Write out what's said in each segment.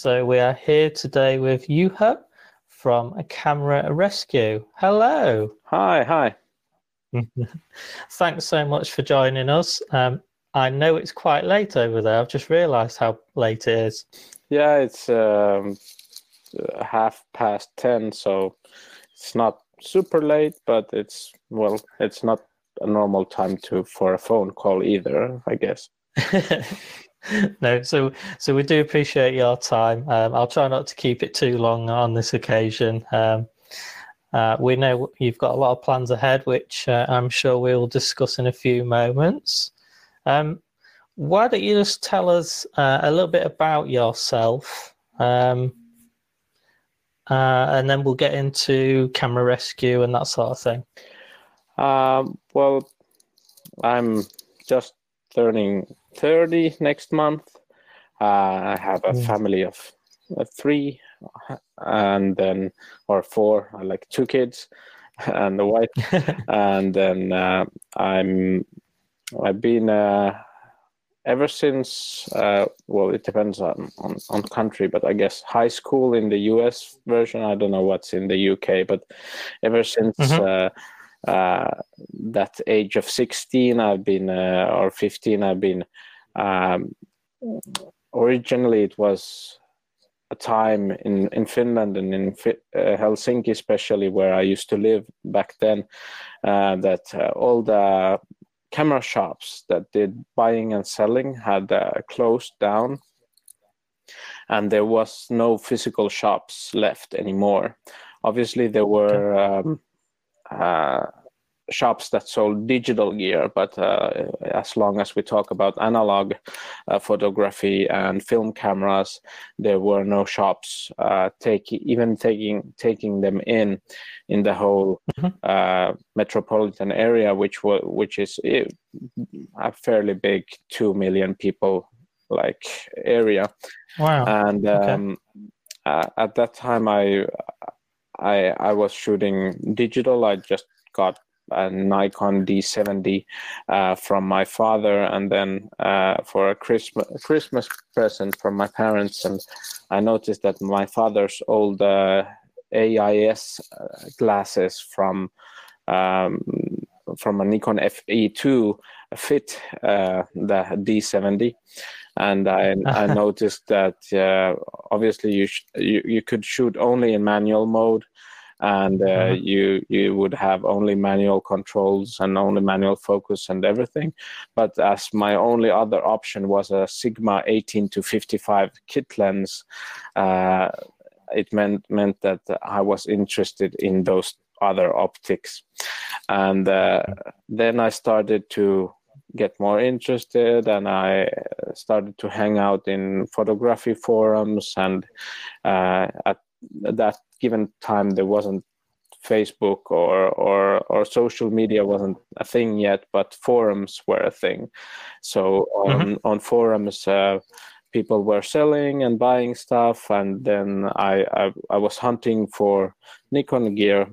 So we are here today with Juha from a Camera Rescue. Hello. Hi, hi. Thanks so much for joining us. Um, I know it's quite late over there. I've just realised how late it is. Yeah, it's um, half past 10, so it's not super late, but it's, well, it's not a normal time to for a phone call either, I guess. no, so so we do appreciate your time. Um, I'll try not to keep it too long on this occasion. Um, uh, we know you've got a lot of plans ahead, which uh, I'm sure we'll discuss in a few moments. Um, why don't you just tell us uh, a little bit about yourself, um, uh, and then we'll get into camera rescue and that sort of thing. Um, well, I'm just turning 30 next month. Uh, I have a mm. family of uh, three, and then or four. I like two kids and a wife, and then uh, I'm I've been uh, ever since. Uh, well, it depends on, on on country, but I guess high school in the U.S. version. I don't know what's in the U.K., but ever since. Mm-hmm. Uh, that age of 16 i've been uh, or 15 i've been um, originally it was a time in, in Finland and in uh, Helsinki, especially where I used to live back then, uh, that uh, all the camera shops that did buying and selling had uh, closed down, and there was no physical shops left anymore. Obviously, there were um, uh, shops that sold digital gear, but uh, as long as we talk about analog uh, photography and film cameras, there were no shops uh, taking even taking taking them in in the whole mm-hmm. Uh, metropolitan area, which was which is eh, a fairly big two million people like area. Wow! And um, okay. at that time, I. I, I was shooting digital. I just got a Nikon D70 uh, from my father, and then uh, for a Christmas Christmas present from my parents. And I noticed that my father's old uh, AIS uh, glasses from um, from a Nikon FE2 fit uh, the D70 and I, I noticed that uh, obviously you, sh- you you could shoot only in manual mode, and uh, mm-hmm. you you would have only manual controls and only manual focus and everything. But as my only other option was a Sigma 18 to 55 kit lens, uh, it meant meant that I was interested in those other optics, and uh, then I started to get more interested and i started to hang out in photography forums and uh, at that given time there wasn't Facebook or or or social media wasn't a thing yet, but forums were a thing. So on mm-hmm. on forums, uh, people were selling and buying stuff, and then I I, I was hunting for Nikon gear,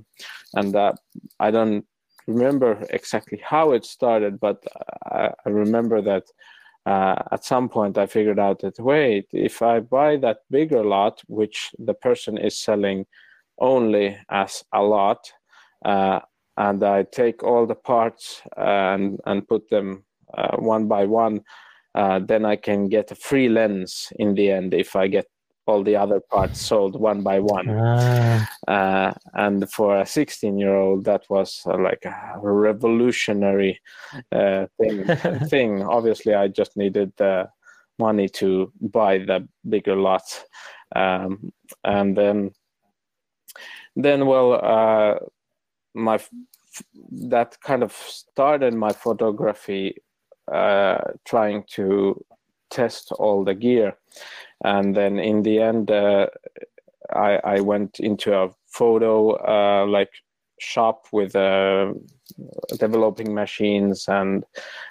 and uh, I don't remember exactly how it started, but I, I remember that. Uh, at some point, I figured out that wait, if I buy that bigger lot, which the person is selling only as a lot, uh, and I take all the parts and and put them uh, one by one. Uh, then I can get a free lens in the end if I get all the other parts sold one by one. Ah. Uh, and for a 16 year old, that was uh, like a revolutionary uh, thing. thing. Obviously, I just needed the money to buy the bigger lot. Um, and then then well uh, my that kind of started my photography uh, trying to test all the gear and then in the end uh, I, I went into a photo uh, like shop with uh, developing machines and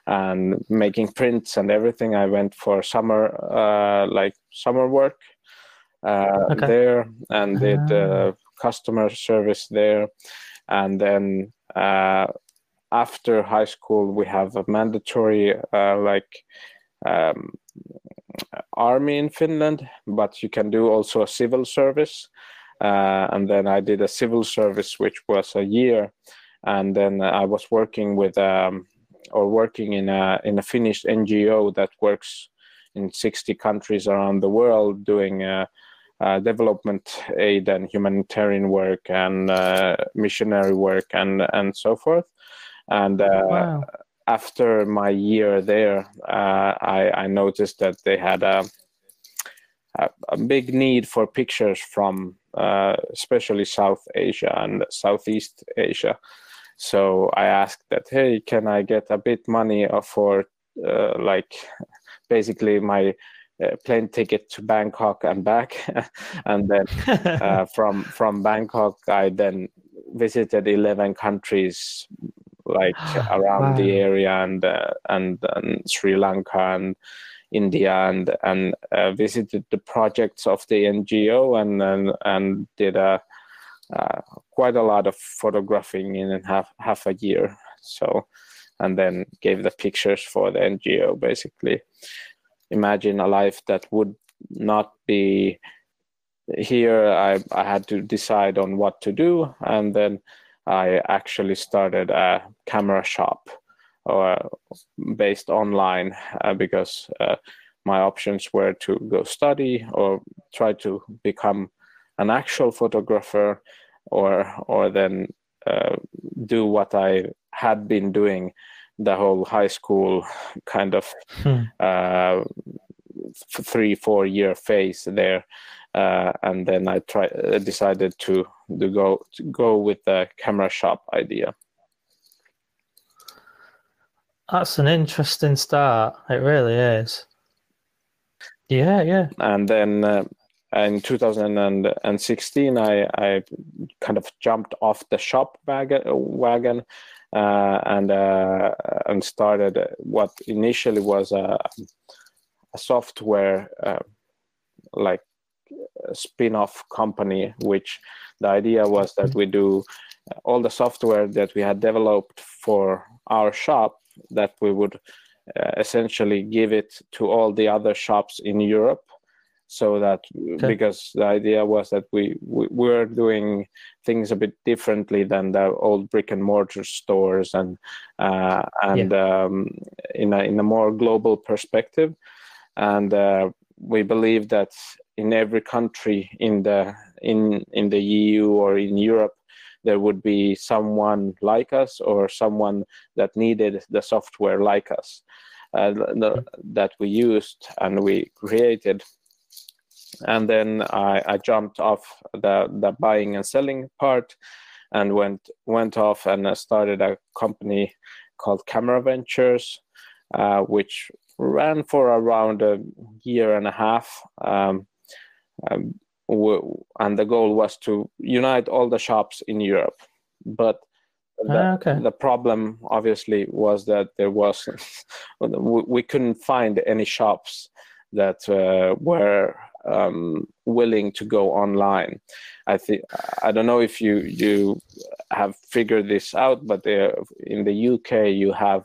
and making prints and everything i went for summer uh, like summer work uh, okay. there and did ah customer service there. And then uh, after high school, we have a mandatory uh, like um, army in Finland, but you can do also a civil service. Uh, and then I did a civil service, which was a year, and then I was working with um, or working in a in a Finnish NGO that works in 60 countries around the world doing uh, uh, development aid and humanitarian work and uh, missionary work and and so forth. And uh, wow. After my year there, uh, I, I, noticed that they had a, a, a big need for pictures from uh, especially South Asia and Southeast Asia. So I asked that, hey, can I get a bit money for like basically my uh, plane ticket to Bangkok and back, and then uh, from from Bangkok I then visited eleven countries like around wow. the area and, uh, and, and Sri Lanka and India and and uh, visited the projects of the NGO and and, and did a uh, quite a lot of photographing in half half a year. So and then gave the pictures for the NGO basically imagine a life that would not be here I, I had to decide on what to do and then i actually started a camera shop or based online uh, because uh, my options were to go study or try to become an actual photographer or or then uh, do what i had been doing the whole high school kind of hmm. uh, three four year phase there uh, and then i try uh, decided to, to go to go with the camera shop idea. That's an interesting start. It really is. Yeah yeah. And then uh, in 2016 I, I kind of jumped off the shop wagon, wagon uh, and uh, and started what initially was a, a software uh, like spin-off company which the idea was that we do all the software that we had developed for our shop that we would uh, essentially give it to all the other shops in Europe so that okay. because the idea was that we, we were doing things a bit differently than the old brick and mortar stores and uh, and yeah. um, in a in a more global perspective and uh, we believe that in every country in the in in the EU or in Europe there would be someone like us or someone that needed the software like us uh, the, that we used and we created and then I, I jumped off the the buying and selling part and went went off and started a company called Camera Ventures, uh, which ran for around a year and a half. Um, um, and the goal was to unite all the shops in Europe. But the, ah, okay. the problem obviously was that there was we couldn't find any shops that uh, were um, willing to go online. I think I don't know if you you have figured this out, but there, in the UK you have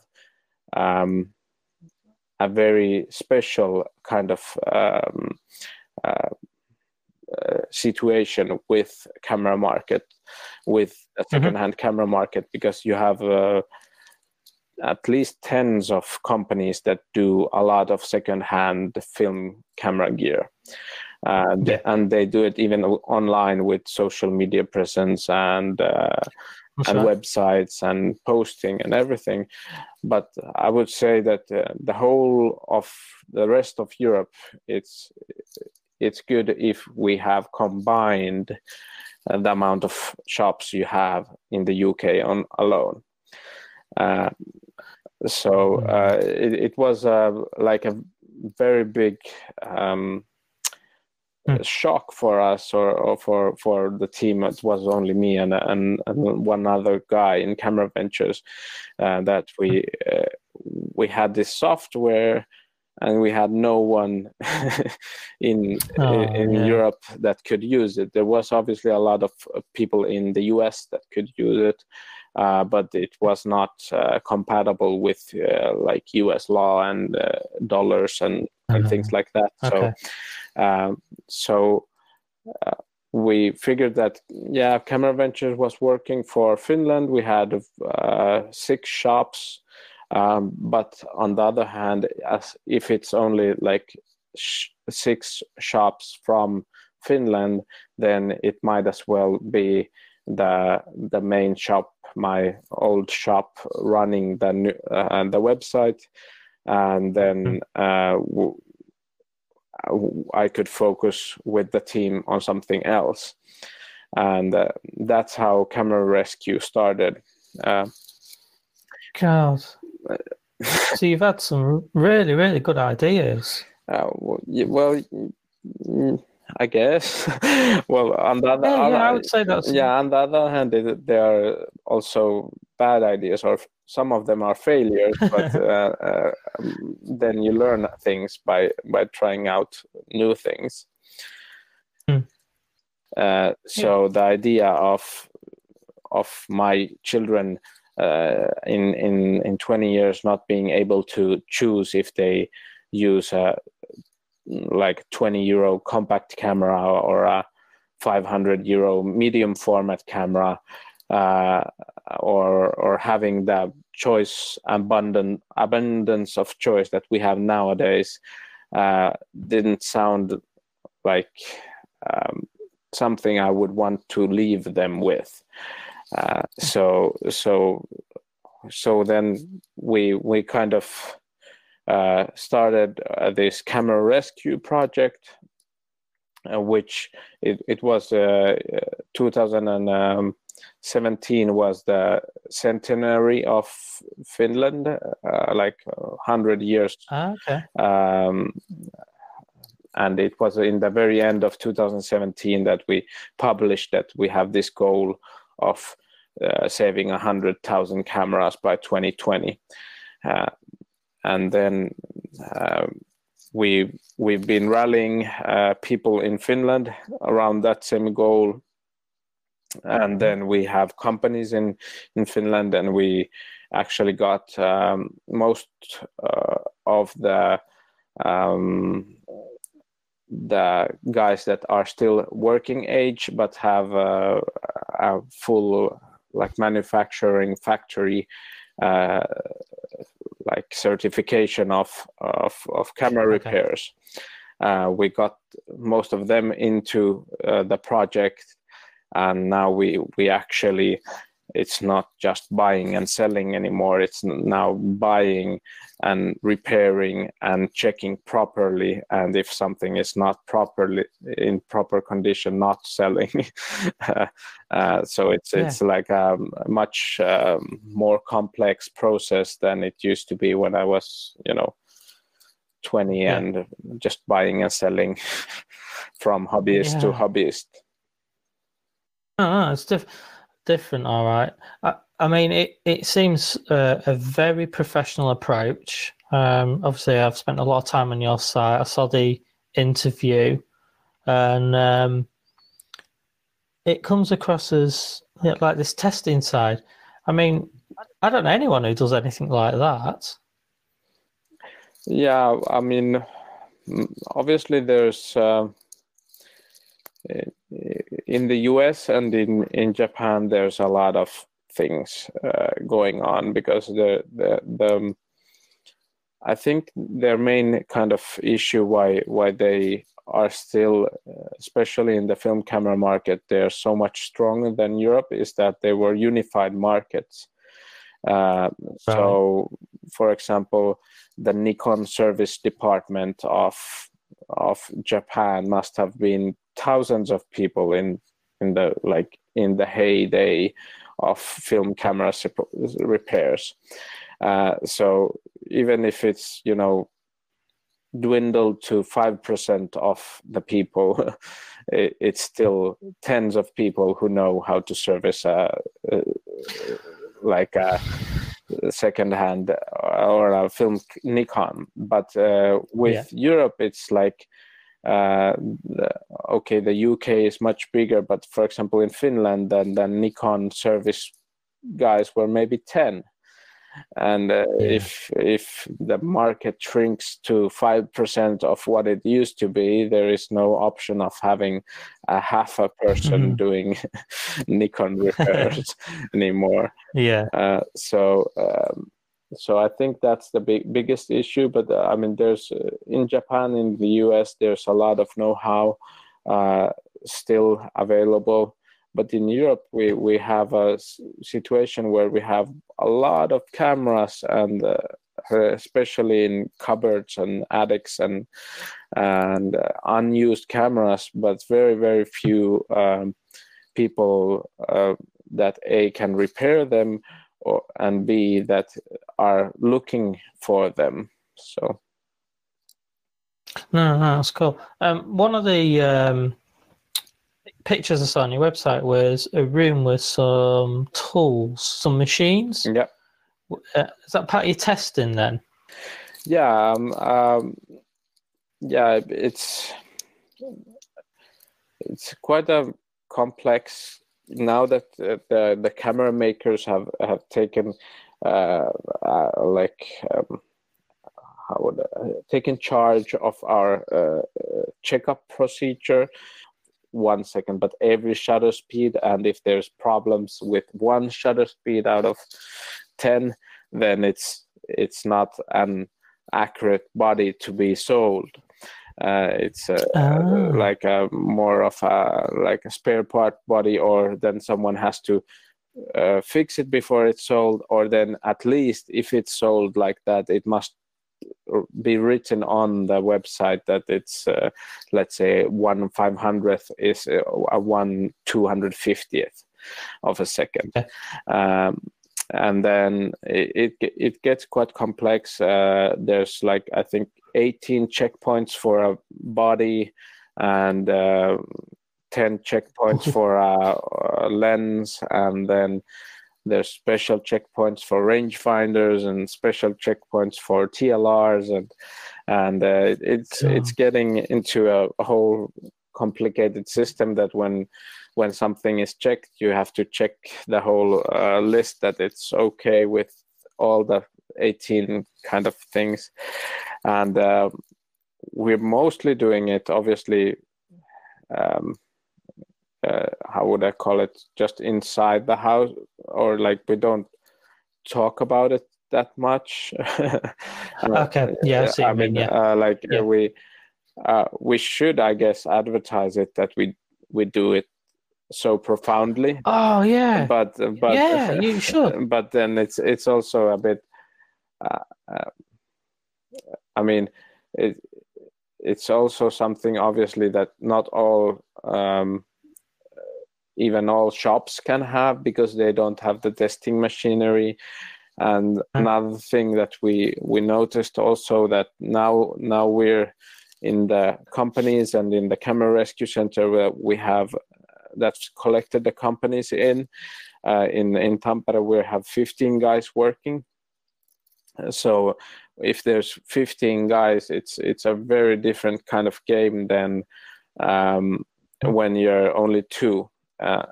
um, a very special kind of um, uh, uh, situation with camera market, with a mm-hmm. second-hand mm-hmm. camera market, because you have. Uh, at least tens of companies that do a lot of second-hand film camera gear. Uh, yeah. and they do it even online with social media presence and uh, and websites and posting and everything. But I would say that uh, the whole of the rest of Europe, it's it's good if we have combined uh, the amount of shops you have in the UK on alone. Uh, so mm-hmm. uh, it, it, was uh, like a very big um, mm. shock for us or, or, for for the team. It was only me and and, and one other guy in Camera Ventures uh, that we hmm. uh, we had this software and we had no one in oh, in yeah. Europe that could use it. There was obviously a lot of people in the US that could use it, uh, but it was not uh, compatible with uh, like US law and uh, dollars and and things like that. Okay. So, um, so uh, we figured that yeah, Camera Ventures was working for Finland. We had uh, six shops, um, but on the other hand, as if it's only like sh- six shops from Finland, then it might as well be the the main shop, my old shop, running the new, uh, the website, and then uh, w- I could focus with the team on something else, and uh, that's how Camera Rescue started. Uh, God. So you've had some really, really good ideas. Uh, well, I guess. well, on the other, yeah, yeah, I would say that's yeah. On the other hand, there are also bad ideas, or some of them are failures. But uh, uh, then you learn things by by trying out new things. Uh, so yeah. the idea of of my children uh, in in in 20 years not being able to choose if they use a like 20 euro compact camera or a 500 euro medium format camera uh, or or having the choice abundant abundance of choice that we have nowadays uh, didn't sound like um, something I would want to leave them with. Uh, so so so then we we kind of uh, started uh, this camera rescue project, uh, which it, it was uh, 2017 was the centenary of Finland, uh, like 100 years. Ah, okay. Um, and it was in the very end of 2017 that we published that we have this goal of uh, saving 100,000 cameras by 2020. Uh, and then uh, we we've been rallying uh, people in Finland around that same goal, and then we have companies in in Finland, and we actually got um, most uh, of the um, the guys that are still working age but have a, a full like manufacturing factory uh, like certification of of, of camera okay. repairs. Uh, we got most of them into uh, the project, and now we we actually it's not just buying and selling anymore it's now buying and repairing and checking properly and if something is not properly in proper condition not selling uh, so it's yeah. it's like a much um, more complex process than it used to be when i was you know 20 yeah. and just buying and selling from hobbyist yeah. to hobbyist oh, it's different different, all right. I, I mean, it, it seems uh, a very professional approach. Um, obviously, I've spent a lot of time on your site. I saw the interview, and um, it comes across as you know, like this testing side. I mean, I don't know anyone who does anything like that. Yeah, I mean, obviously, there's. Uh in the US and in, in Japan, there's a lot of things uh, going on because the, the, the um, I think their main kind of issue why why they are still, uh, especially in the film camera market, they're so much stronger than Europe is that they were unified markets. Uh, so, for example, the Nikon service department of of Japan must have been thousands of people in in the like in the heyday of film camera repairs. Uh, so even if it's you know dwindled to five percent of the people, it, it's still tens of people who know how to service a, a like a second hand or a film Nikon. But uh, with yeah. Europe, it's like uh, okay, the UK is much bigger, but for example, in Finland, then the Nikon service guys were maybe 10. And uh, yeah. if if the market shrinks to five percent of what it used to be, there is no option of having a half a person mm-hmm. doing Nikon repairs anymore. Yeah. Uh, so. Um, so I think that's the big biggest issue. But uh, I mean, there's uh, in Japan, in the U.S., there's a lot of know-how uh, still available but in Europe, we, we have a situation where we have a lot of cameras and uh, especially in cupboards and attics and and uh, unused cameras, but very very few um, people uh, that a can repair them or and b that are looking for them. So. No, no, that's cool. Um, one of the um, pictures I saw on your website was a room with some tools, some machines. Yeah. Uh, is that part of your testing then? Yeah. Um, um, yeah, it's it's quite a complex now that uh, the the camera makers have have taken uh, uh like um, how would uh, taken charge of our uh, checkup procedure one second, but every shutter speed. And if there's problems with one shutter speed out of 10, then it's it's not an accurate body to be sold. Uh, it's a, oh. like a more of a like a spare part body, or then someone has to uh, fix it before it's sold, or then at least if it's sold like that, it must be written on the website that it's uh, let's say one five hundredth is uh, a one two hundred fiftieth of a second. Um, and then it, it, it gets quite complex. Uh, there's like I think 18 checkpoints for a body and uh, 10 checkpoints for a, a, lens, and then there's special checkpoints for rangefinders and special checkpoints for TLRs, and and uh, it's it's getting into a, a, whole complicated system that when when something is checked, you have to check the whole uh, list that it's okay with all the 18 kind of things, and uh, we're mostly doing it obviously. Um, uh, how would I call it? Just inside the house, or like we don't talk about it that much. okay. Yeah. I, I mean, yeah. Uh, like yeah. we uh, we should, I guess, advertise it that we we do it so profoundly. Oh yeah. But but yeah, you should. But then it's it's also a bit. Uh, uh, I mean, it it's also something obviously that not all um, even all shops can have because they don't have the testing machinery. And another thing that we we noticed also that now now we're in the companies and in the camera rescue center where we have that's collected the companies in uh, in in Tampere we have 15 guys working. So if there's 15 guys it's it's a very different kind of game than um, when you're only two uh,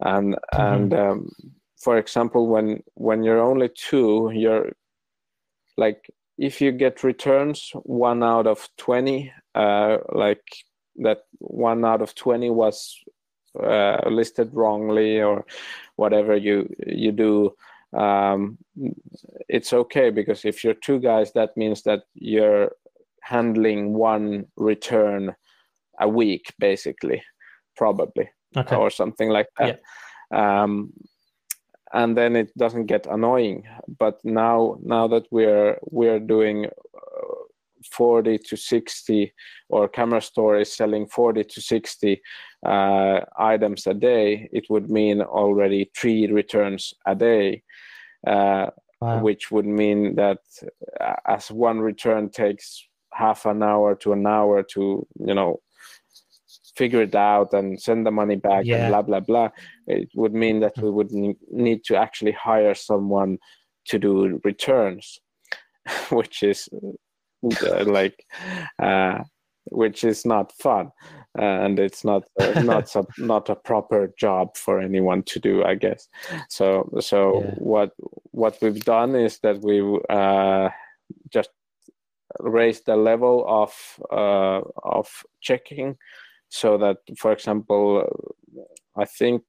and mm-hmm. and um, for example when when you're only two you're like if you get returns one out of 20 uh, like that one out of 20 was uh, listed wrongly or whatever you you do um, it's okay because if you're two guys that means that you're handling one return a week basically probably okay. or something like that. Yeah. Um, and then it doesn't get annoying. But now, now that we're we're doing uh, 40 to 60, or camera store is selling 40 to 60 uh, items a day, it would mean already three returns a day. Uh, wow. Which would mean that uh, as one return takes half an hour to an hour to you know figure it out and send the money back yeah. and blah blah blah it would mean that we would need to actually hire someone to do returns which is uh, like uh, which is not fun, and it's not uh, not a, not a proper job for anyone to do, I guess. So so yeah. what what we've done is that we uh, just raised the level of uh, of checking, so that, for example, I think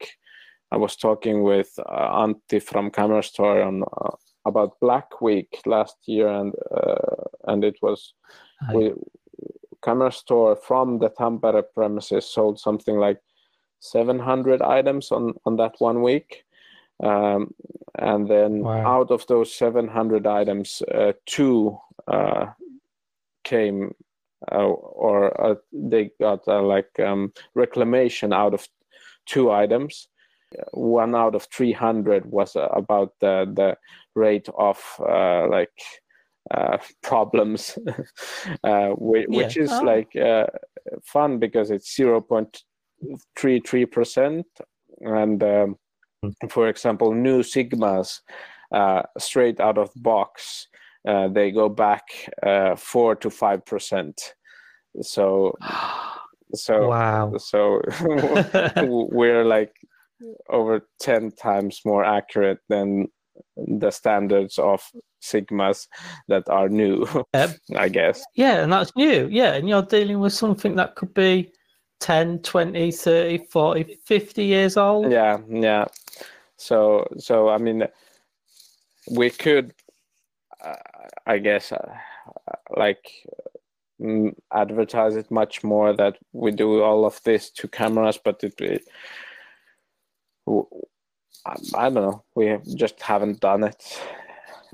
I was talking with uh, Antti from Camera Store on uh, about Black Week last year, and uh, and it was we, Camera Store from the Tampere premises sold something like 700 items on on that one week. Um, and then wow. out of those 700 items, uh, two uh, came or uh, they got uh, like um, reclamation out of two items one out of 300 was uh, about the the rate of uh, like uh, problems, uh, which, yeah. which, is oh. like uh, fun because it's 0.33 percent, and um, hmm. for example, new sigmas uh, straight out of box, Uh, they go back uh, four to five percent. So. So wow. So we're like over 10 times more accurate than the standards of sigmas that are new uh, i guess yeah and that's new yeah and you're dealing with something that could be 10 20 30 40 50 years old yeah yeah so so i mean we could uh, i guess uh, like advertise it much more that we do all of this to cameras but it, it I don't know. We just haven't done it.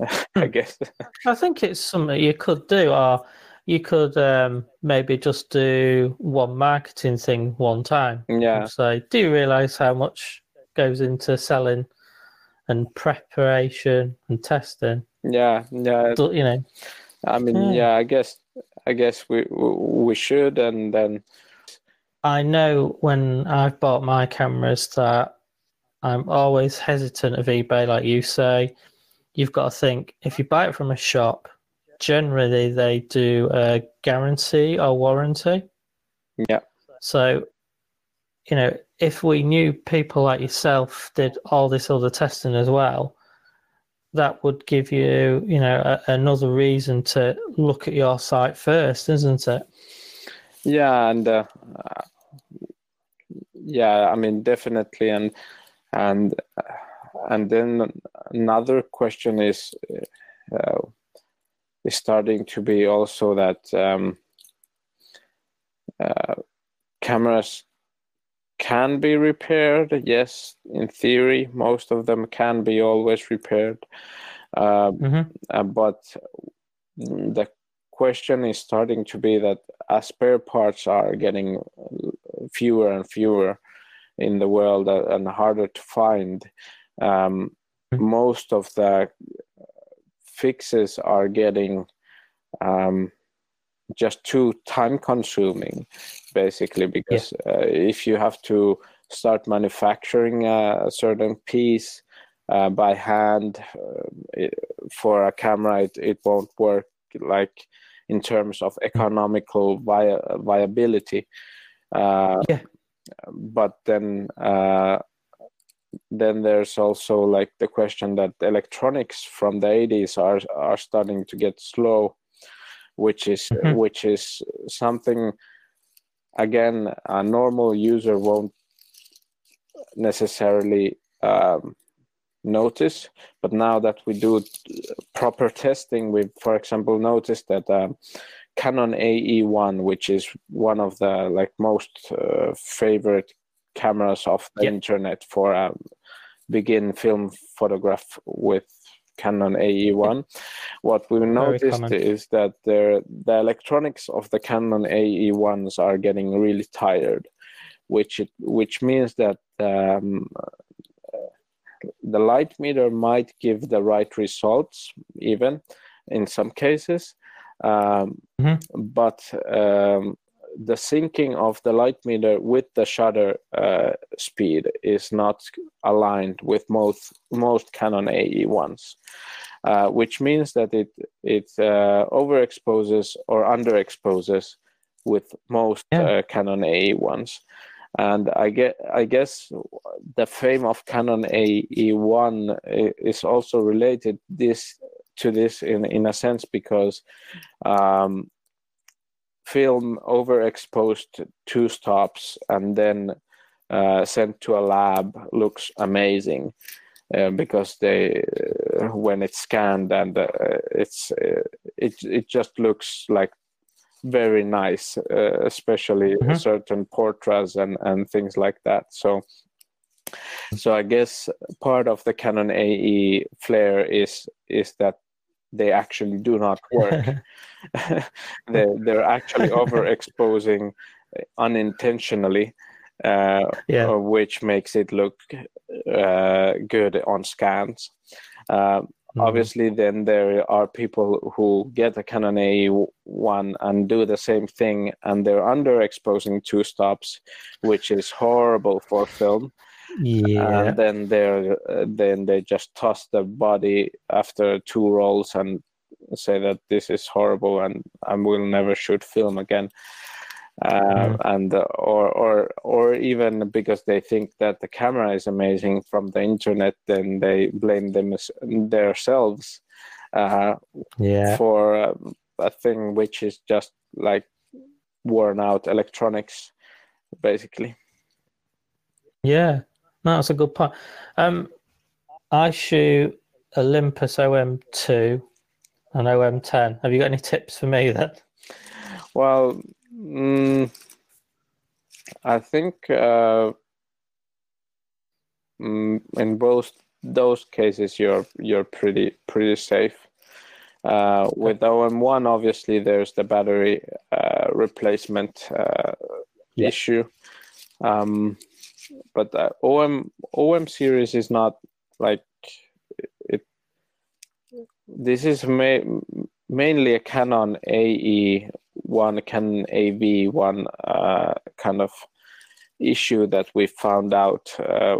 I hmm. guess. I think it's something you could do, or you could um, maybe just do one marketing thing one time. Yeah. So, do you realize how much goes into selling and preparation and testing? Yeah, yeah. You know. I mean, yeah. yeah I guess, I guess we we should, and then. I know when I've bought my cameras that I'm always hesitant of eBay, like you say. You've got to think if you buy it from a shop, generally they do a guarantee or warranty. Yeah. So, you know, if we knew people like yourself did all this other testing as well, that would give you, you know, a, another reason to look at your site first, isn't it? Yeah, and uh, yeah, I mean, definitely, and and and then another question is uh, is starting to be also that um, uh, cameras can be repaired. Yes, in theory, most of them can be always repaired. Uh, mm-hmm. uh, but the question is starting to be that as spare parts are getting fewer and fewer, in the world and harder to find. Um, mm-hmm. most of the fixes are getting um, just too time consuming, basically, because yeah. uh, if you have to start manufacturing a certain piece uh, by hand uh, it, for a camera, it, it won't work like in terms of mm-hmm. economical vi- viability. Uh, yeah but then uh, then there's also like the question that electronics from the 80s are are starting to get slow which is mm-hmm. which is something again a normal user won't necessarily um, notice but now that we do proper testing we for example noticed that um, Canon AE1, which is one of the like most uh, favorite cameras of the yep. internet for a begin film photograph with Canon AE1. What we noticed is that the the electronics of the Canon AE1s are getting really tired, which it, which means that um, the light meter might give the right results even in some cases um, mm-hmm. But um, the syncing of the light meter with the shutter uh, speed is not aligned with most most Canon AE ones, uh, which means that it it uh, overexposes or underexposes with most Yeah. uh, Canon AE ones. And I get, I guess, the fame of Canon AE one is also related this to this in in a sense because um, film overexposed two stops and then uh, sent to a lab looks amazing uh, because they uh, when it's scanned and uh, it's uh, it it just looks like very nice uh, especially Mhm. certain portraits and and things like that so so i guess part of the canon ae flair is is that they actually do not work they're, they're actually overexposing unintentionally uh, yeah. uh, which makes it look uh, good on scans. Uh, Mm. Obviously, then there are people who get a Canon A1 and do the same thing, and they're underexposing two stops, which is horrible for film. Yeah. And then they're uh, then they just toss the body after two rolls and say that this is horrible and I will never shoot film again uh, and uh, or or or even because they think that the camera is amazing from the internet, then they blame them as- themselves uh, yeah. for uh, a thing which is just like worn out electronics, basically. Yeah, no, that's a good point. Um, I shoot Olympus OM2 and OM10. Have you got any tips for me then? Well, mm, I think uh, mm, in both those cases you're you're pretty pretty safe. Uh, with OM1, obviously, there's the battery uh, replacement uh, Yeah. issue. Um, but uh, OM OM series is not like it. This is ma- mainly a Canon AE one, Canon AV one uh, kind of issue that we found out. Uh,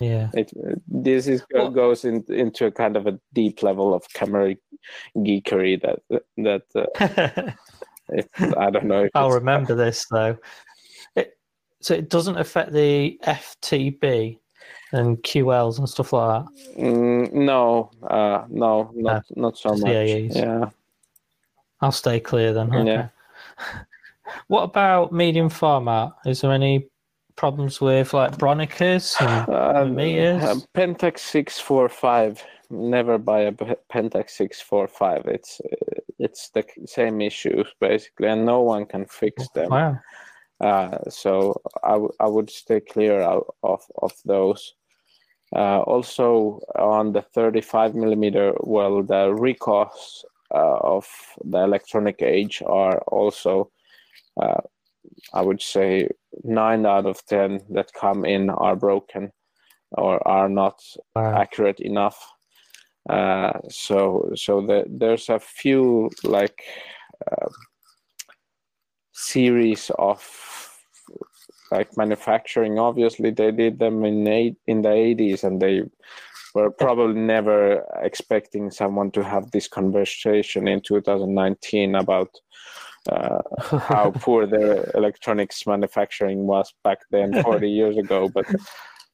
Yeah. it this is Well- goes in, into a kind of a deep level of camera geekery that that uh, it, I don't know. If I'll it's- remember this though. So it doesn't affect the FTB and QLs and stuff like that. Mm, no, uh, no, not not so much. AEs. Yeah, I'll stay clear then. Okay. Yeah. What about medium format? Is there any problems with like Bronicas and meters? uh, Pentax six four five. Never buy a Pentax six four five. It's uh, it's the same issues basically, and no one can fix them. Wow. Uh, so I, I would stay clear of, of those. Uh, also on the 35 millimeter, well, the recoils uh, of the electronic age are also, uh, I would say, nine out of 10 that come in are broken or are not Wow. accurate enough. Uh, so so the, there's a few like uh, series of like manufacturing. Obviously, they did them in eight, in the 80s, and they were probably never expecting someone to have this conversation in 2019 about uh, how poor their electronics manufacturing was back then 40 years ago but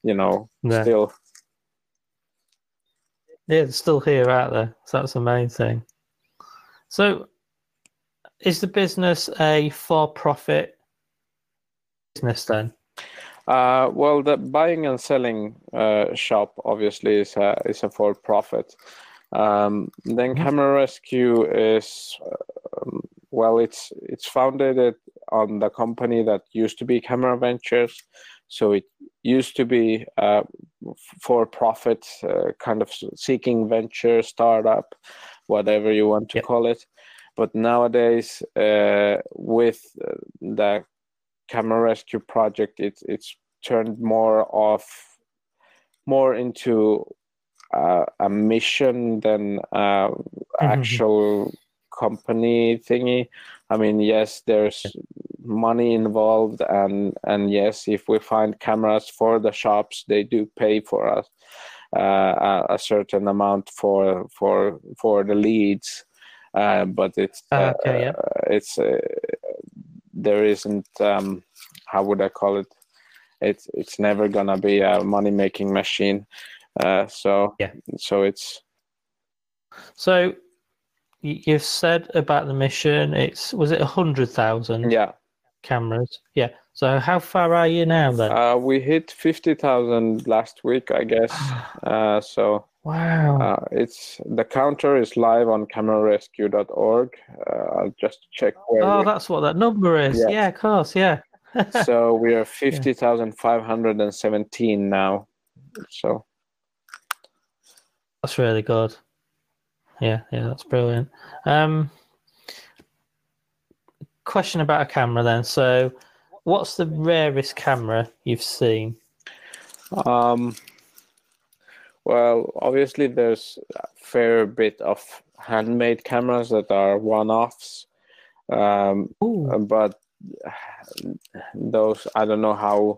you know Yeah. still Yeah, it's still here out there. So that's the main thing. So, is the business a for-profit business then? Uh, well, the buying and selling uh, shop obviously is a is a for profit. Um, then. Camera Rescue is um, well, it's it's founded on the company that used to be Camera Ventures. So it used to be a for profit uh, kind of seeking venture startup, whatever you want to Yep. call it. But nowadays, uh, with uh, the camera rescue project it's it's turned more of more into uh, a mission than uh, actual company thingy. I mean yes there's money involved and and yes if we find cameras for the shops they do pay for us uh, a, a certain amount for for for the leads uh, but it's Ah, okay, yeah. uh, it's uh, there isn't um, how would I call it? It's it's never gonna be a money making machine. Uh, so Yeah. so it's So you've said about the mission. It's was it a hundred thousand yeah. cameras? Yeah. So how far are you now then? Uh, we hit fifty thousand last week, I guess. Uh, so wow. uh, it's the counter is live on camerarescue.org. Uh, I'll just check where. oh, that's what that number is. Yeah. Yeah, of course. Yeah. so we are fifty thousand five hundred and seventeen now. So That's really good. Yeah, yeah, that's brilliant. Um, question about a camera then. So, what's the rarest camera you've seen? Um, well, obviously, there's a fair bit of handmade cameras that are one-offs, um, but those I don't know how.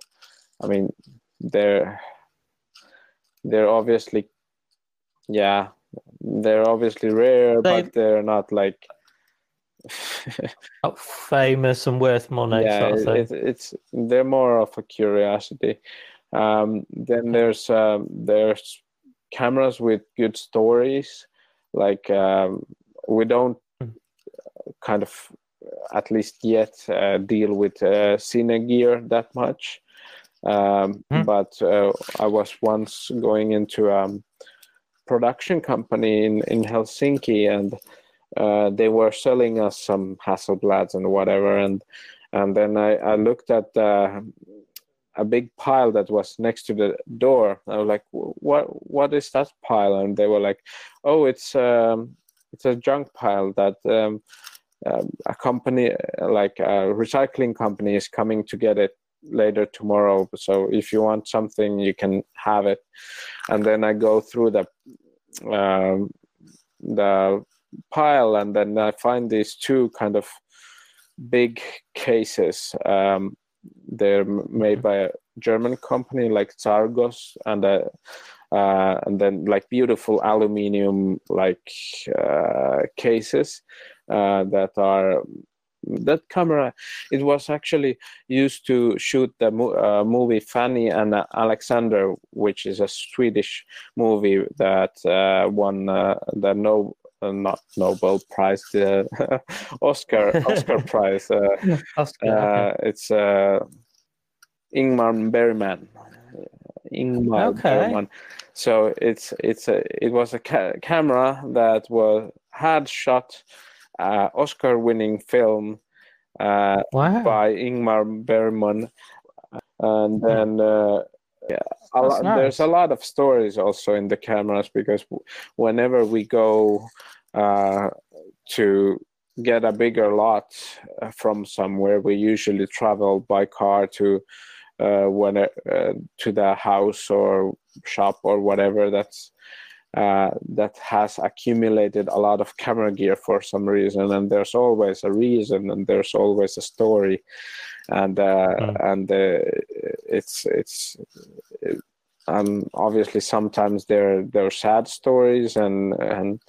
I mean, they're they're obviously, yeah, they're obviously rare, They- but they're not like. not famous and worth money. yeah, sort of it, it's they're more of a curiosity. Um, then there's um, there's cameras with good stories. Like um, we don't Hmm. kind of at least yet uh, deal with uh, cine gear that much. Um, Hmm. But uh, I was once going into a production company in, in Helsinki and uh, they were selling us some Hasselblads and whatever. And and then I, I looked at uh, a big pile that was next to the door. I was like, "What? What is that pile?" And they were like, "Oh, it's um, it's a junk pile that um, um, a company like a recycling company is coming to get it later tomorrow. So if you want something, you can have it." And then I go through the um, the pile, and then I find these two kind of big cases. Um, they're made by a German company like Zarges, and uh, uh, and then like beautiful aluminium like uh, cases uh, that are that camera. It was actually used to shoot the mo- uh, movie Fanny and Alexander, which is a Swedish movie that uh, won the no. Uh, not Nobel Prize, the Oscar Oscar Prize. Uh, Oscar, okay. uh, it's uh, Ingmar Bergman. Ingmar Okay. Bergman. So it's it's a it was a ca- camera that was had shot uh, Oscar-winning film uh, wow. by Ingmar Bergman, and then uh, yeah, a lot, there's a lot of stories also in the cameras because whenever we go uh, to get a bigger lot uh, from somewhere, we usually travel by car to uh, when uh, to the house or shop or whatever that's uh, that has accumulated a lot of camera gear for some reason, and there's always a reason, and there's always a story, and uh, Mm. and uh, it's it's um, obviously sometimes there there are sad stories and and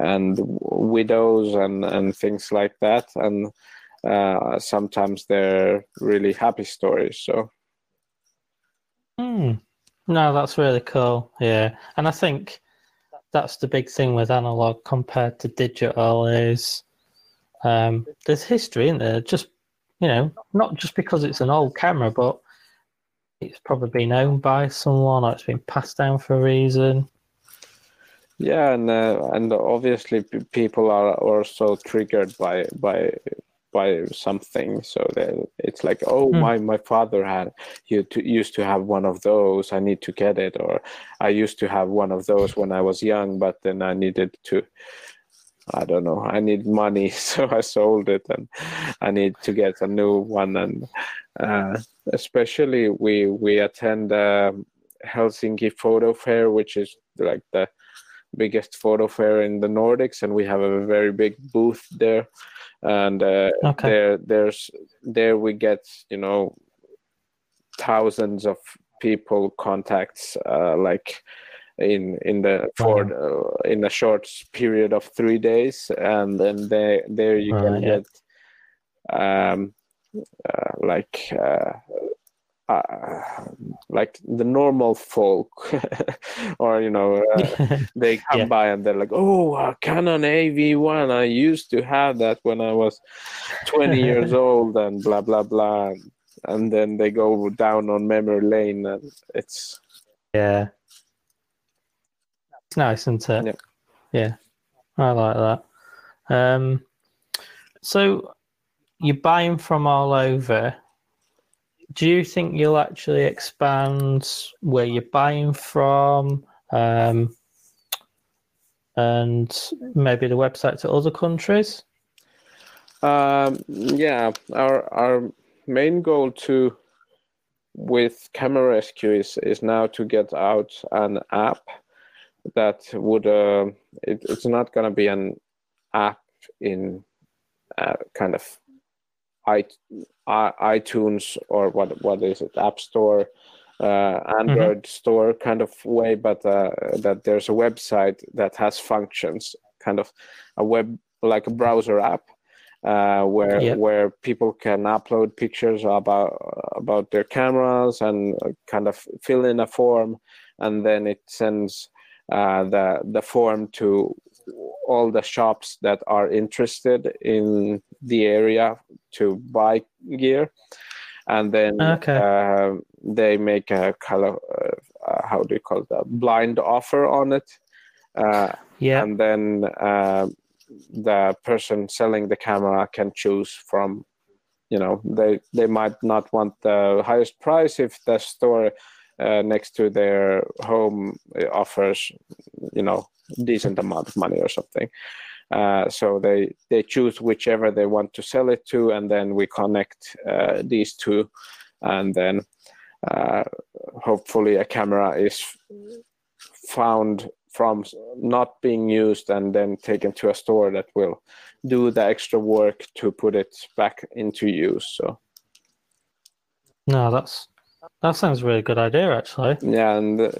and widows and and things like that, and uh, sometimes they're really happy stories. So Hmm. No, that's really cool. Yeah, and I think that's the big thing with analog compared to digital is um, there's history in there. Just you know, not just because it's an old camera, but it's probably been owned by someone or it's been passed down for a reason. Yeah, and uh, and obviously people are also triggered by by by something. So that it's like, oh, Hmm. my my father had you to, used to have one of those. I need to get it, or I used to have one of those when I was young, but then I needed to. I don't know. I need money, so I sold it, and I need to get a new one. And uh, especially, we we attend um, Helsinki Photo Fair, which is like the biggest photo fair in the Nordics, and we have a very big booth there. And uh, Okay. there, there's there we get you know thousands of people contacts uh, like in in the for uh, in a short period of three days, and then there there you can get um, uh, like uh, uh, like the normal folk or you know uh, they come yeah. by and they're like oh a canon av1 i used to have that when i was 20 years old and blah blah blah. And then they go down on memory lane and it's yeah it's nice isn't it? Yeah, yeah. i like that. Um so you're buying from all over. Do you think you'll actually expand where you're buying from um, and maybe the website to other countries? Um, yeah, our our main goal to with Camera Rescue is, is now to get out an app that would uh, it, it's not going to be an app in uh, kind of iTunes or what what is it App Store, uh, Android mm-hmm. store kind of way, but uh, that there's a website that has functions, kind of a web like a browser app. Uh, where yep. where people can upload pictures about about their cameras and kind of fill in a form, and then it sends uh, the the form to all the shops that are interested in the area to buy gear. And then okay. uh, they make a color uh, uh, how do you call that blind offer on it. Uh, yeah. and then uh, the person selling the camera can choose from you know they they might not want the highest price if the store uh, next to their home offers you know decent amount of money or something. Uh, so they they choose whichever they want to sell it to, and then we connect uh, these two, and then uh, hopefully a camera is found from not being used and then taken to a store that will do the extra work to put it back into use. So. No, that's that sounds a really good idea, actually. Yeah, and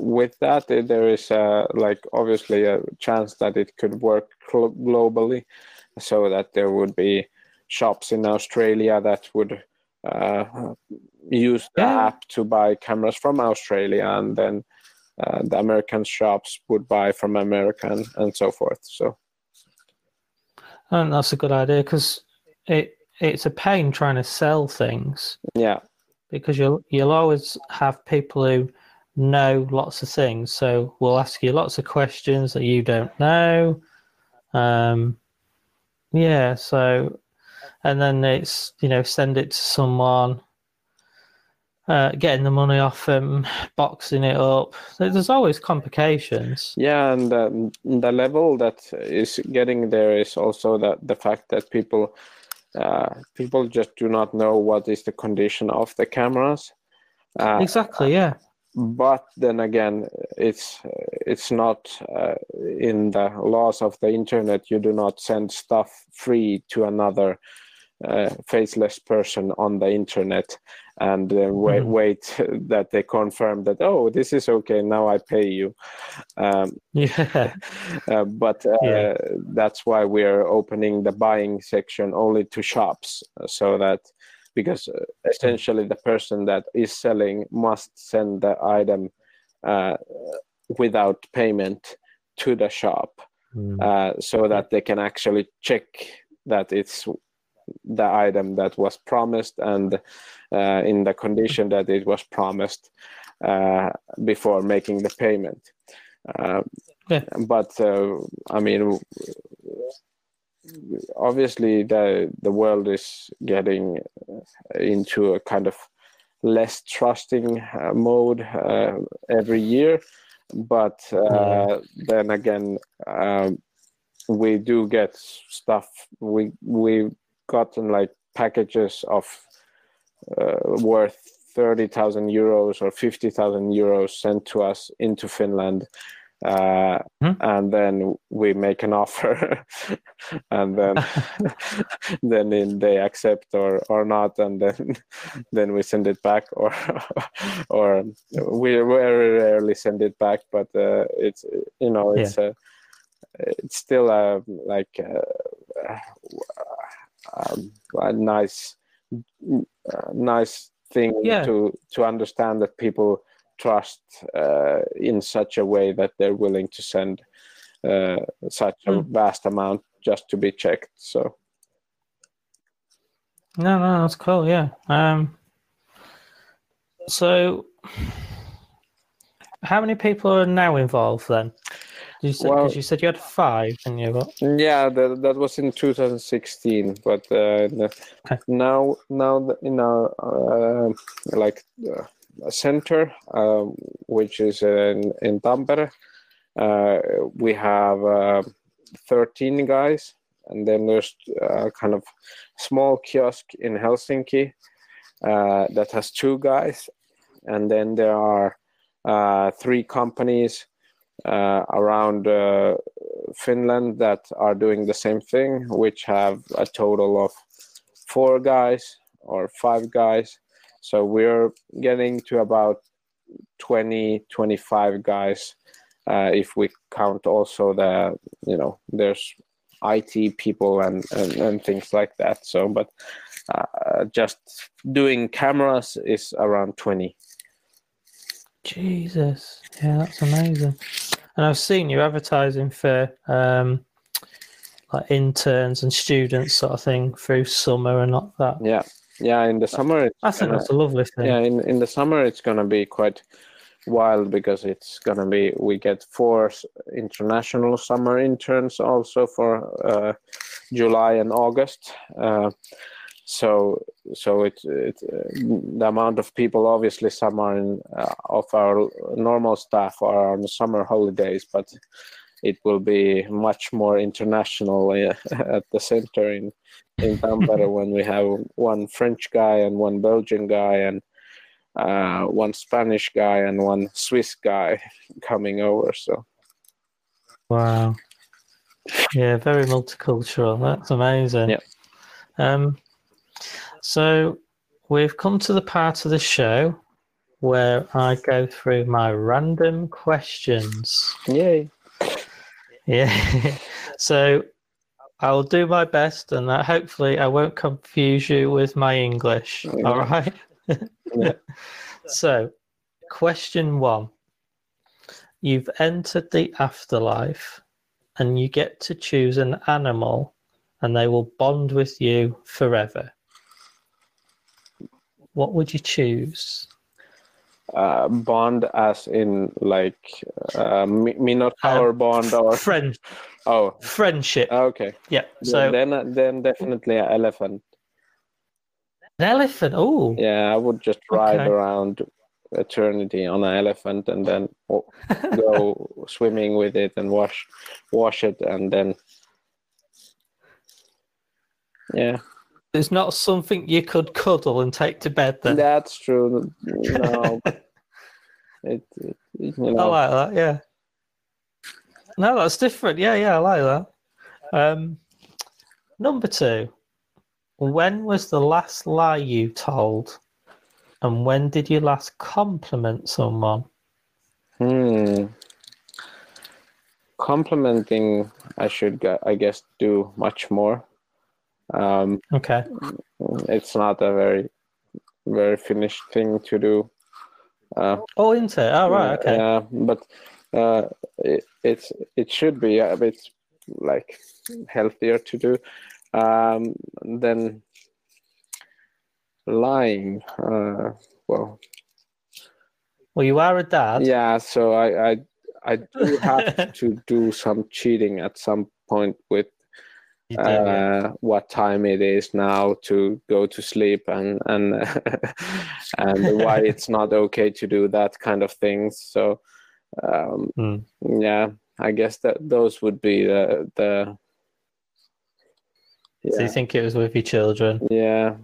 with that, there is uh, like obviously a chance that it could work globally, so that there would be shops in Australia that would uh, use the yeah. app to buy cameras from Australia, and then uh, the American shops would buy from America and, and so forth. So, and that's a good idea because it it's a pain trying to sell things. Yeah because you'll you'll always have people who know lots of things. So we'll ask you lots of questions that you don't know. Um, yeah. So, and then it's you know send it to someone. Uh, getting the money off them, boxing it up. There's always complications. Yeah, and um, the level that is getting there is also that the fact that people uh, people just do not know what is the condition of the cameras. Uh, exactly. Yeah. But then again, it's it's not uh, in the laws of the internet. You do not send stuff free to another uh, faceless person on the internet and uh, wait, mm. wait that they confirm that oh this is okay now i pay you um, yeah uh, but uh, yeah. that's why we're opening the buying section only to shops so that because uh, essentially the person that is selling must send the item uh, without payment to the shop mm. so that they can actually check that it's the item that was promised and uh, in the condition that it was promised uh, before making the payment. Uh, yeah. But uh, I mean, obviously the the world is getting into a kind of less trusting uh, mode uh, every year. But yeah. then again, um, we do get stuff. We we gotten like packages of uh, worth 30,000 euros or 50,000 euros sent to us into Finland. Uh, mm-hmm. and then we make an offer and then then in, they accept or or not and then then we send it back or or we very rarely send it back but uh, it's you know it's yeah. a it's still a like a, uh, um, a nice uh, nice thing Yeah. to to understand that people trust uh, in such a way that they're willing to send uh, such a Mm. vast amount just to be checked. So No, no, that's cool. Yeah. Um. So, how many people are now involved then? You said, Well- you said you had five, and you got yeah, that, that was in 2016, but uh, Okay. now now in our uh, like uh, center, uh, which is in in Tampere, uh, we have uh, 13 guys, and then there's a kind of small kiosk in Helsinki uh, that has two guys, and then there are uh, three companies around uh, Finland that are doing the same thing, which have a total of four guys or five guys. So we're getting to about 20, 25 guys uh, if we count also the, you know, there's IT people and, and, and things like that. So, but uh, just doing cameras is around 20. Jesus. Yeah, that's amazing. And I've seen you advertising for um, like interns and students, sort of thing, through summer and like that. Yeah. Yeah. In the summer, it's I think gonna- that's a lovely thing. yeah in, in the summer it's going to be quite wild because it's going to be we get four international summer interns also for uh, july and august uh, so so it, it uh, the amount of people obviously some are in uh, of our normal staff are on summer holidays but it will be much more international uh, at the center in in Tampere when we have one French guy and one Belgian guy and uh, one Spanish guy and one Swiss guy coming over. So Wow. Yeah, very multicultural. That's amazing. Yeah. Um, so we've come to the part of the show where I go through my random questions. yay! Yeah. so I'll do my best, and that hopefully I won't confuse you with my English. All right. Yeah. So, question one: You've entered the afterlife, and you get to choose an animal, and they will bond with you forever. What would you choose? Uh, bond as in like uh, Mi- Minotaur bond or Friend, oh friendship. okay. yeah. So then then definitely an elephant. an elephant. Oh, Yeah, I would just ride Okay. around eternity on an elephant and then go swimming with it and wash wash it and then yeah it's not something you could cuddle and take to bed. Then that's true no it, it you I like that. Yeah. No, that's different. Yeah, yeah, I like that. Um, number two. When was the last lie you told, and when did you last compliment someone? hmm complimenting i should i guess do much more um Okay. it's not a very very finished thing to do uh Oh, into it. Oh, right. Okay. Yeah, but uh, it, it's it should be a bit like healthier to do. Um, then lying. Uh, well, Well, you are a dad. yeah. So I I I do have to do some cheating at some point with Yeah. uh, what time it is now to go to sleep and and and why it's not okay to do that kind of things. So um, Hmm. yeah, I guess that those would be the the So you think it was with your children? yeah.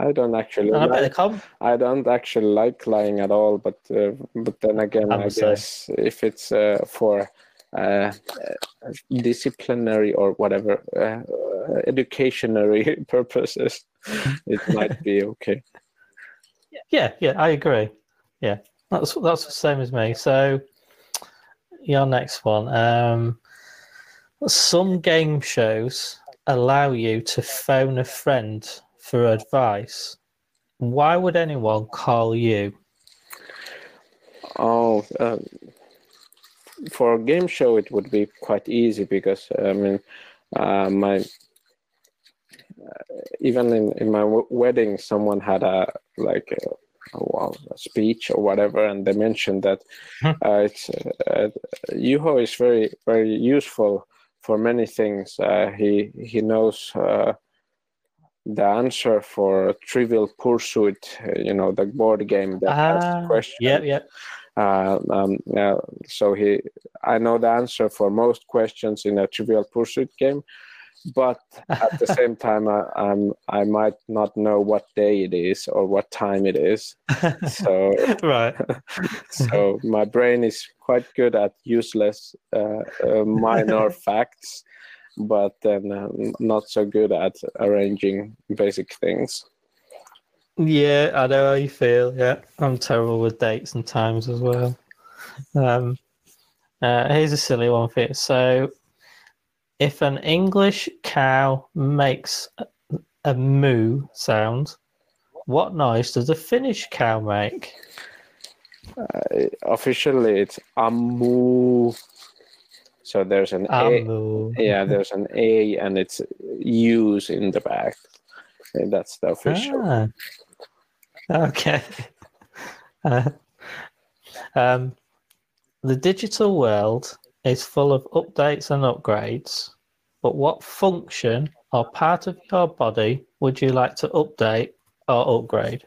I don't actually I like, I don't actually like lying at all, but uh, but then again, I'm I same. guess if it's uh, for uh, uh, disciplinary or whatever uh, uh, educationary purposes, it might be okay. Yeah, yeah, I agree. Yeah, that's that's the same as me. So, your next one. Um, some game shows allow you to phone a friend for advice, why would anyone call you? Oh, um, for a game show, it would be quite easy because I mean, uh, my uh, even in, in my w- wedding, someone had a like a, well, a speech or whatever, and they mentioned that uh, it's uh, Juho is very very useful for many things. Uh, he he knows uh, the answer for Trivial Pursuit, you know, the board game that has Ah, questions. Yeah, yeah. Uh, um, uh, so he, I know the answer for most questions in a Trivial Pursuit game, but at the same time, I, I'm I might not know what day it is or what time it is. So right. so my brain is quite good at useless uh, uh, minor facts, but then um, not so good at arranging basic things. Yeah, I know how you feel. Yeah, I'm terrible with dates and times as well. Um, uh, here's a silly one for you. So, if an English cow makes a, moo sound, what noise does a Finnish cow make? Uh, officially, it's amu. So there's an A a, yeah, there's an a, and it's U's in the back. And that's the official. Ah. Okay. Uh, um, the digital world is full of updates and upgrades, but what function or part of your body would you like to update or upgrade?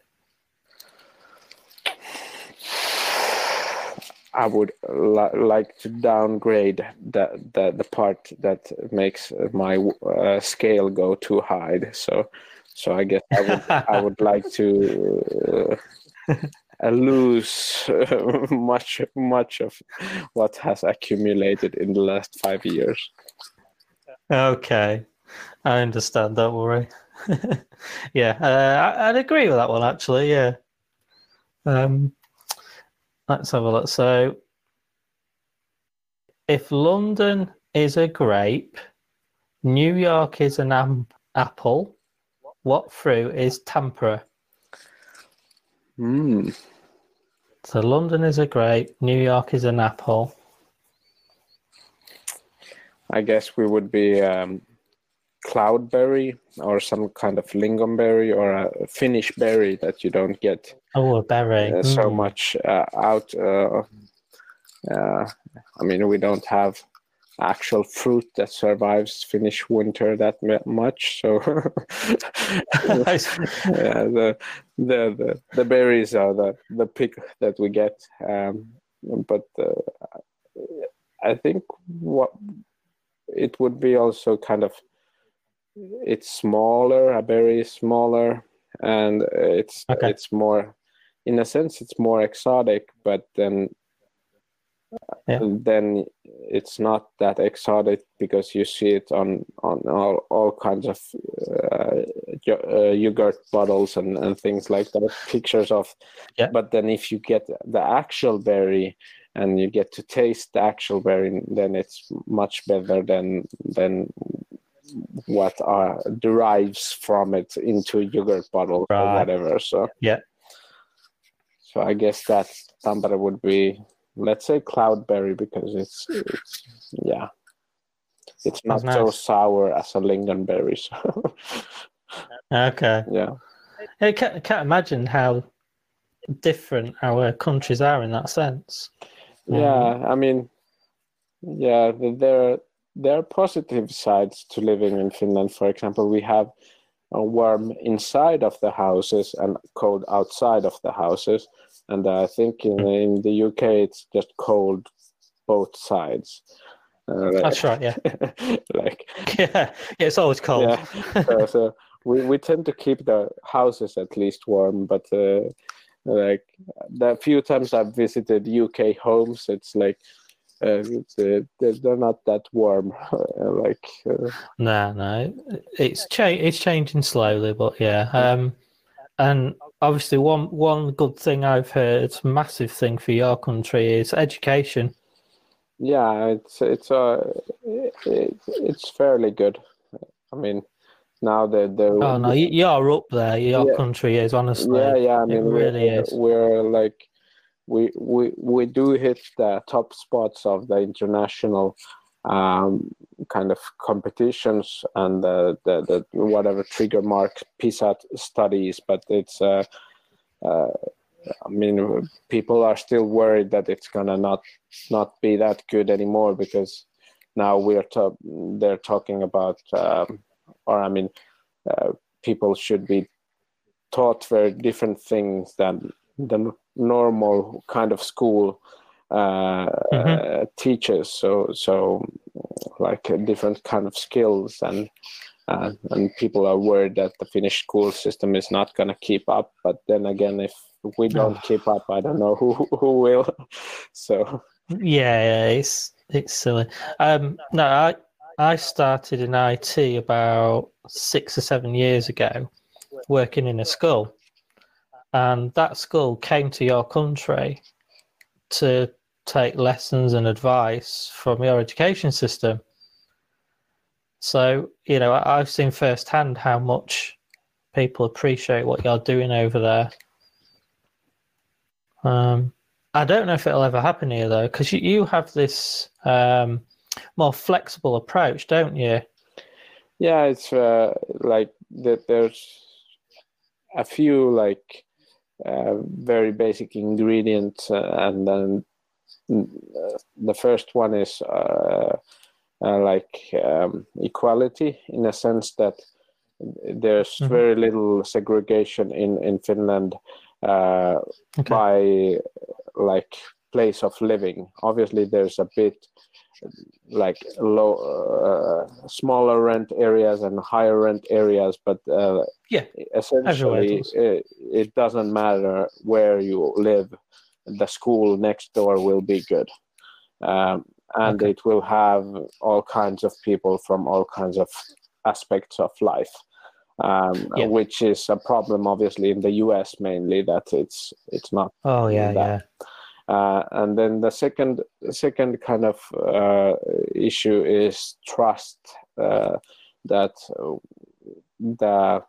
I would li- like to downgrade the, the the part that makes my uh, scale go too high. So, so I guess I would I would like to uh, lose uh, much much of what has accumulated in the last five years. Okay, I understand. Don't worry. yeah, uh, I, I'd agree with that one actually. Yeah. Um, let's have a look. So, if London is a grape, New York is an am- apple. What fruit is Tampere? Hmm. So London is a grape, New York is an apple. I guess we would be um, cloudberry or some kind of lingonberry or a Finnish berry that you don't get Oh, a berry. uh, so Mm. much uh, out. Uh, uh, I mean, we don't have actual fruit that survives Finnish winter that much. So yeah, the, the the the berries are the the pick that we get. Um, but uh, I think what it would be also kind of it's smaller. A berry is smaller, and it's Okay. it's more in a sense it's more exotic, but then Yeah. then it's not that exotic because you see it on on all, all kinds of uh, uh, yogurt bottles and, and things like that pictures of Yeah. but then if you get the actual berry and you get to taste the actual berry then it's much better than than what uh, derives from it into yogurt bottle or whatever so Yeah. so i guess that Tampere would be let's say cloudberry because it's, it's yeah. It's not That's so sour as a lingonberry so. Okay. yeah. I can't, can't imagine how different our countries are in that sense. yeah um, i mean yeah th- there there are positive sides to living in finland. For example we have a warm inside of the houses and cold outside of the houses and i think in, in the uk it's just cold both sides uh, like, That's right, yeah. like yeah, yeah, it's always cold. Yeah. so, so we, we tend to keep the houses at least warm but uh, like the few times i've visited uk homes it's like uh, uh, they're, they're not that warm like uh, No, no, it's cha- it's changing slowly, but yeah. Um, and obviously, one one good thing I've heard, massive thing for your country is education. yeah it's it's uh it, it's fairly good i mean now that the oh no, you're up there. Your Yeah. country is honestly. yeah yeah i it mean really we're, is. we're like we we we do hit the top spots of the international um, kind of competitions and the, the, the whatever trigger mark PISA studies, but it's uh, uh, I mean people are still worried that it's gonna not not be that good anymore because now we are to- they're talking about um, or I mean uh, people should be taught very different things than the normal kind of school uh, Mhm. uh, teaches. So so like uh, different kind of skills and. Uh, and people are worried that the Finnish school system is not going to keep up. But then again, if we don't keep up, I don't know who who will. So Yeah, yeah, it's it's silly. Um, no, I I started in IT about six or seven years ago, working in a school, and that school came to your country to take lessons and advice from your education system. So you know, I've seen firsthand how much people appreciate what you're doing over there. Um, I don't know if it'll ever happen here though, because you, you have this um, more flexible approach, don't you? yeah it's uh, like that there's a few like uh, very basic ingredients uh, and then mm, uh, the first one is like um, equality in a sense that there's Mhm. very little segregation in in finland uh, Okay. by like place of living obviously there's a bit like low uh, smaller rent areas and higher rent areas but uh, Yeah, essentially it, it doesn't matter where you live the school next door will be good um, and Okay. it will have all kinds of people from all kinds of aspects of life um, Yeah. which is a problem obviously in the us mainly that it's it's not Oh yeah, that. yeah. Uh, and then the second second kind of uh, issue is trust uh, that the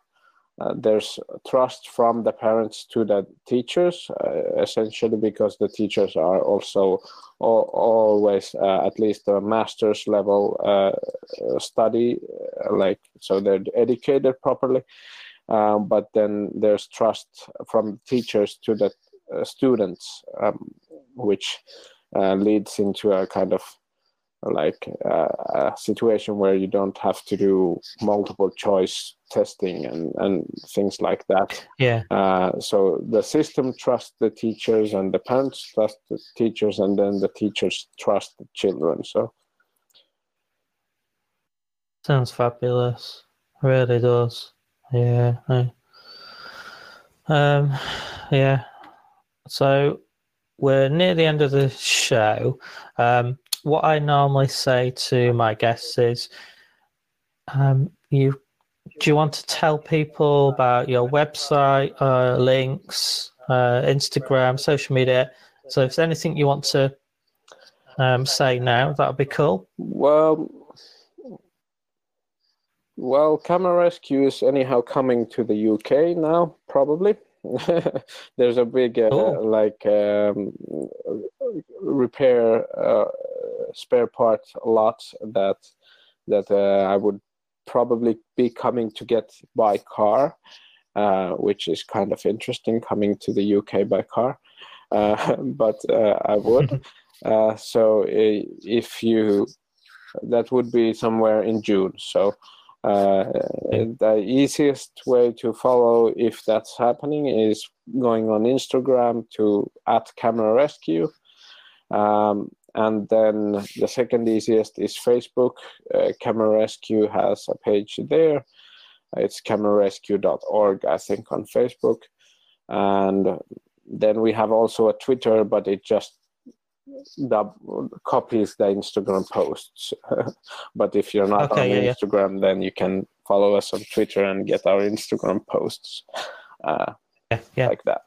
uh, there's trust from the parents to the teachers uh, essentially because the teachers are also al- always uh, at least a master's level study like so they're educated properly. Um, but then there's trust from teachers to the students um, which uh, leads into a kind of like uh, a situation where you don't have to do multiple choice testing and, and things like that. Yeah. Uh, so the system trusts the teachers and the parents trust the teachers and then the teachers trust the children. So Sounds fabulous. Really does. Yeah. I- Um yeah. So we're near the end of the show. Um what I normally say to my guests is um you do you want to tell people about your website, uh, links, uh, Instagram, social media? So if there's anything you want to um, say now, that would be cool. well well camera rescue is anyhow coming to the uk now probably there's a big uh, like um, repair uh, spare part lot that that uh, i would probably be coming to get by car uh, which is kind of interesting coming to the uk by car. Uh, but uh, i would. Uh, so if you that would be somewhere in june. So uh, the easiest way to follow if that's happening is going on instagram to at camera rescue. Um, and then the second easiest is facebook. Uh, camera rescue has a page there. It's camerarescue.org i think on facebook. And then we have also a twitter but it just dub- copies the instagram posts but if you're not Okay, on yeah, yeah. instagram then you can follow us on twitter and get our instagram posts uh, Yeah, yeah. like that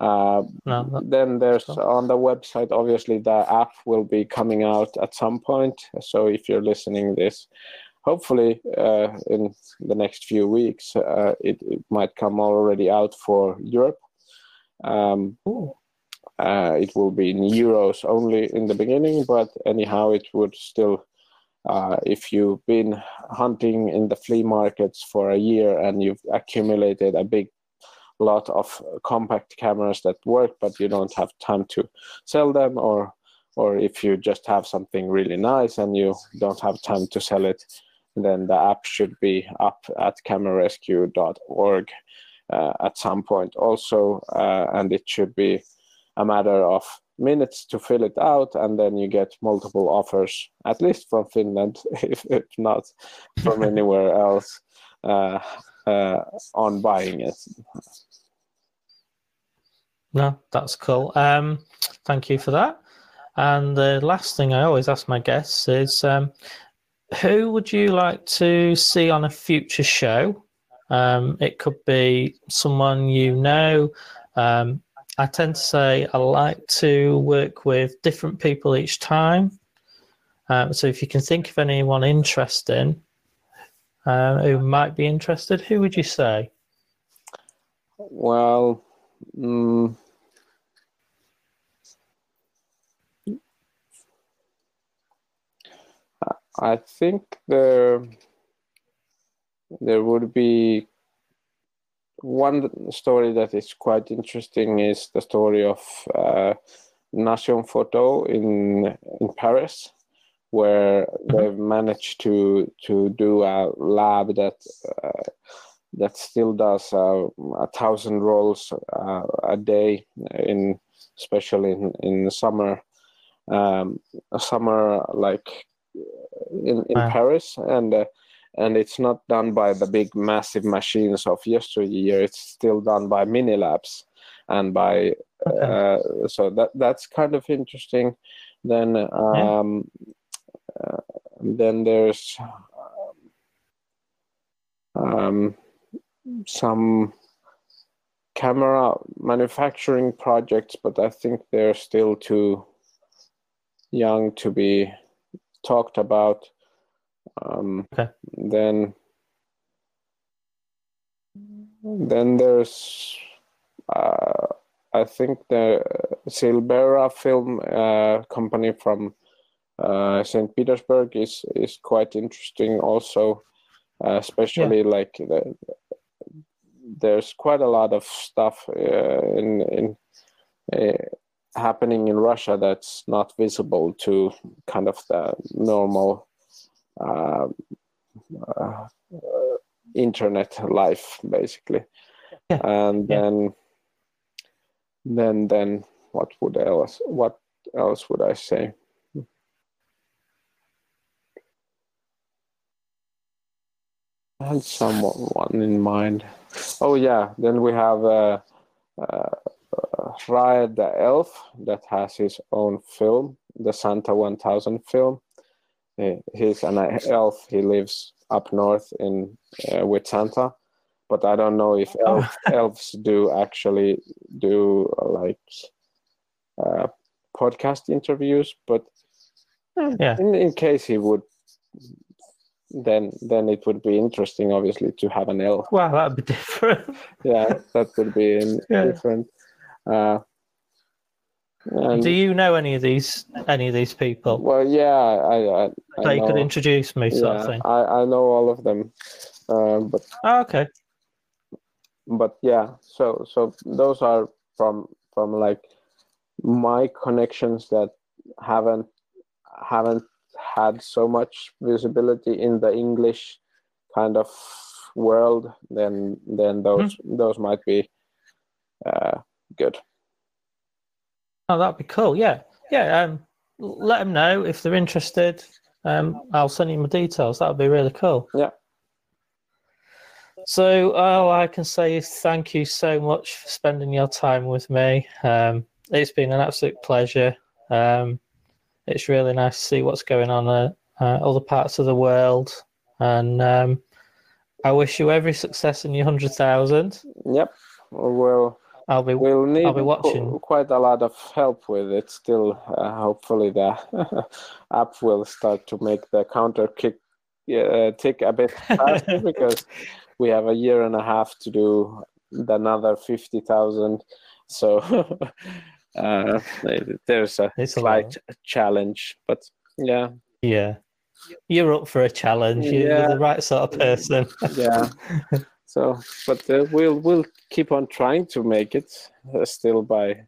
uh, No, that- then there's on the website obviously the app will be coming out at some point so if you're listening this hopefully uh, in the next few weeks uh, it, it, might come already out for Europe. Um, uh, it will be in euros only in the beginning, but anyhow, it would still. Uh, if you've been hunting in the flea markets for a year and you've accumulated a big lot of compact cameras that work, but you don't have time to sell them, or or if you just have something really nice and you don't have time to sell it, then the app should be up at camerarescue.org uh, at some point also, uh, and it should be a matter of minutes to fill it out, and then you get multiple offers, at least from Finland, if, if not from anywhere else, uh, uh, on buying it. No, that's cool. Um, thank you for that. And the last thing I always ask my guests is um, who would you like to see on a future show? Um, it could be someone you know. Um, I tend to say I like to work with different people each time. Um, so if you can think of anyone interesting uh, who might be interested, who would you say? Well, mm, I think there there would be one story that is quite interesting is the story of uh, Nation Photo in in Paris, where mm-hmm. they've managed to to do a lab that uh, that still does uh, a thousand rolls uh, a day in especially in in summer um, summer like in, in wow. Paris, and uh, and it's not done by the big massive machines of yesteryear. It's still done by mini labs and by okay. uh, so that that's kind of interesting. Then um, yeah. uh, then there's um, some camera manufacturing projects, but I think they're still too young to be talked about. Um, okay. Then, then there's, uh, I think the Silberra film uh, company from uh, St. Petersburg is is quite interesting. Also, uh, especially yeah. like the, there's quite a lot of stuff uh, in in uh, happening in Russia that's not visible to kind of the normal internet life, basically. Yeah. And yeah. then, then, then, what would else? What else would I say? I had someone in mind. Oh yeah, then we have uh, uh, Raed the elf that has his own film, the Santa 1000 film. He's an elf. He lives up north in uh, with Santa, but I don't know if elf, elves do actually do uh, like uh, podcast interviews. But yeah. in, in case he would, then then it would be interesting, obviously, to have an elf. Wow, that'd be different. yeah, that would be in, yeah. different. Uh, Do you know any of these any of these people? Well, yeah, I, I, I you could introduce me, sort yeah, of thing. I, I know all of them, uh, but oh, okay. But yeah, so so those are from from like my connections that haven't haven't had so much visibility in the English kind of world. Then then those mm-hmm. those might be uh, good. Oh, that'd be cool. Yeah, yeah. Um, let them know if they're interested. Um, I'll send you my details. That would be really cool. Yeah. So all I can say is thank you so much for spending your time with me. Um, it's been an absolute pleasure. Um, it's really nice to see what's going on in uh, other parts of the world, and um, I wish you every success in your hundred thousand. Yep. Well, I'll be we'll need I'll be watching. quite a lot of help with it still. Uh, hopefully, the app will start to make the counter kick uh, tick a bit faster because we have a year and a half to do another fifty thousand. So uh, there's a It's a slight challenge, but yeah, Yeah. You're up for a challenge. You're the right sort of person. yeah. So, but uh, we'll we'll keep on trying to make it uh, still by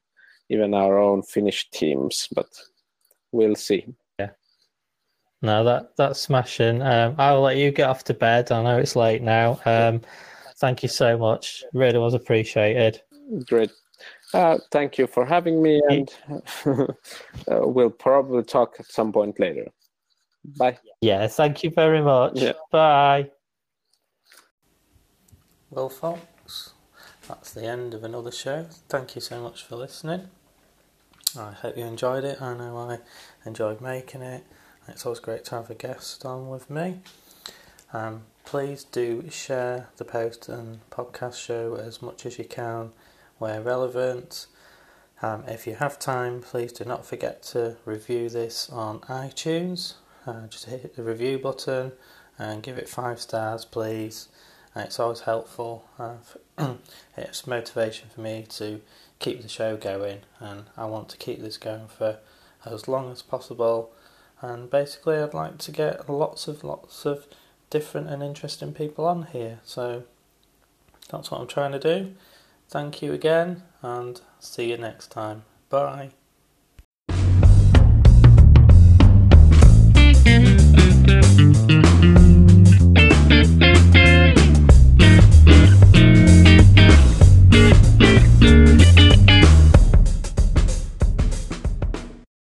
even our own Finnish teams, but we'll see. Yeah. No, that that's smashing. Um, I'll let you get off to bed. I know it's late now. Um, thank you so much. Really was appreciated. Great. Uh, thank you for having me, and uh, we'll probably talk at some point later. Bye. Yeah, thank you very much. Yeah. Bye. Well, folks, that's the end of another show. Thank you so much for listening. I hope you enjoyed it. I know I enjoyed making it. It's always great to have a guest on with me. Um, please do share the post and podcast show as much as you can where relevant. Um, if you have time, please do not forget to review this on iTunes. Uh, just hit the review button and give it five stars, please. Uh, it's always helpful. It's motivation for me to keep the show going, and I want to keep this going for as long as possible. And basically, I'd like to get lots of lots of different and interesting people on here. So that's what I'm trying to do. Thank you again, and see you next time. Bye.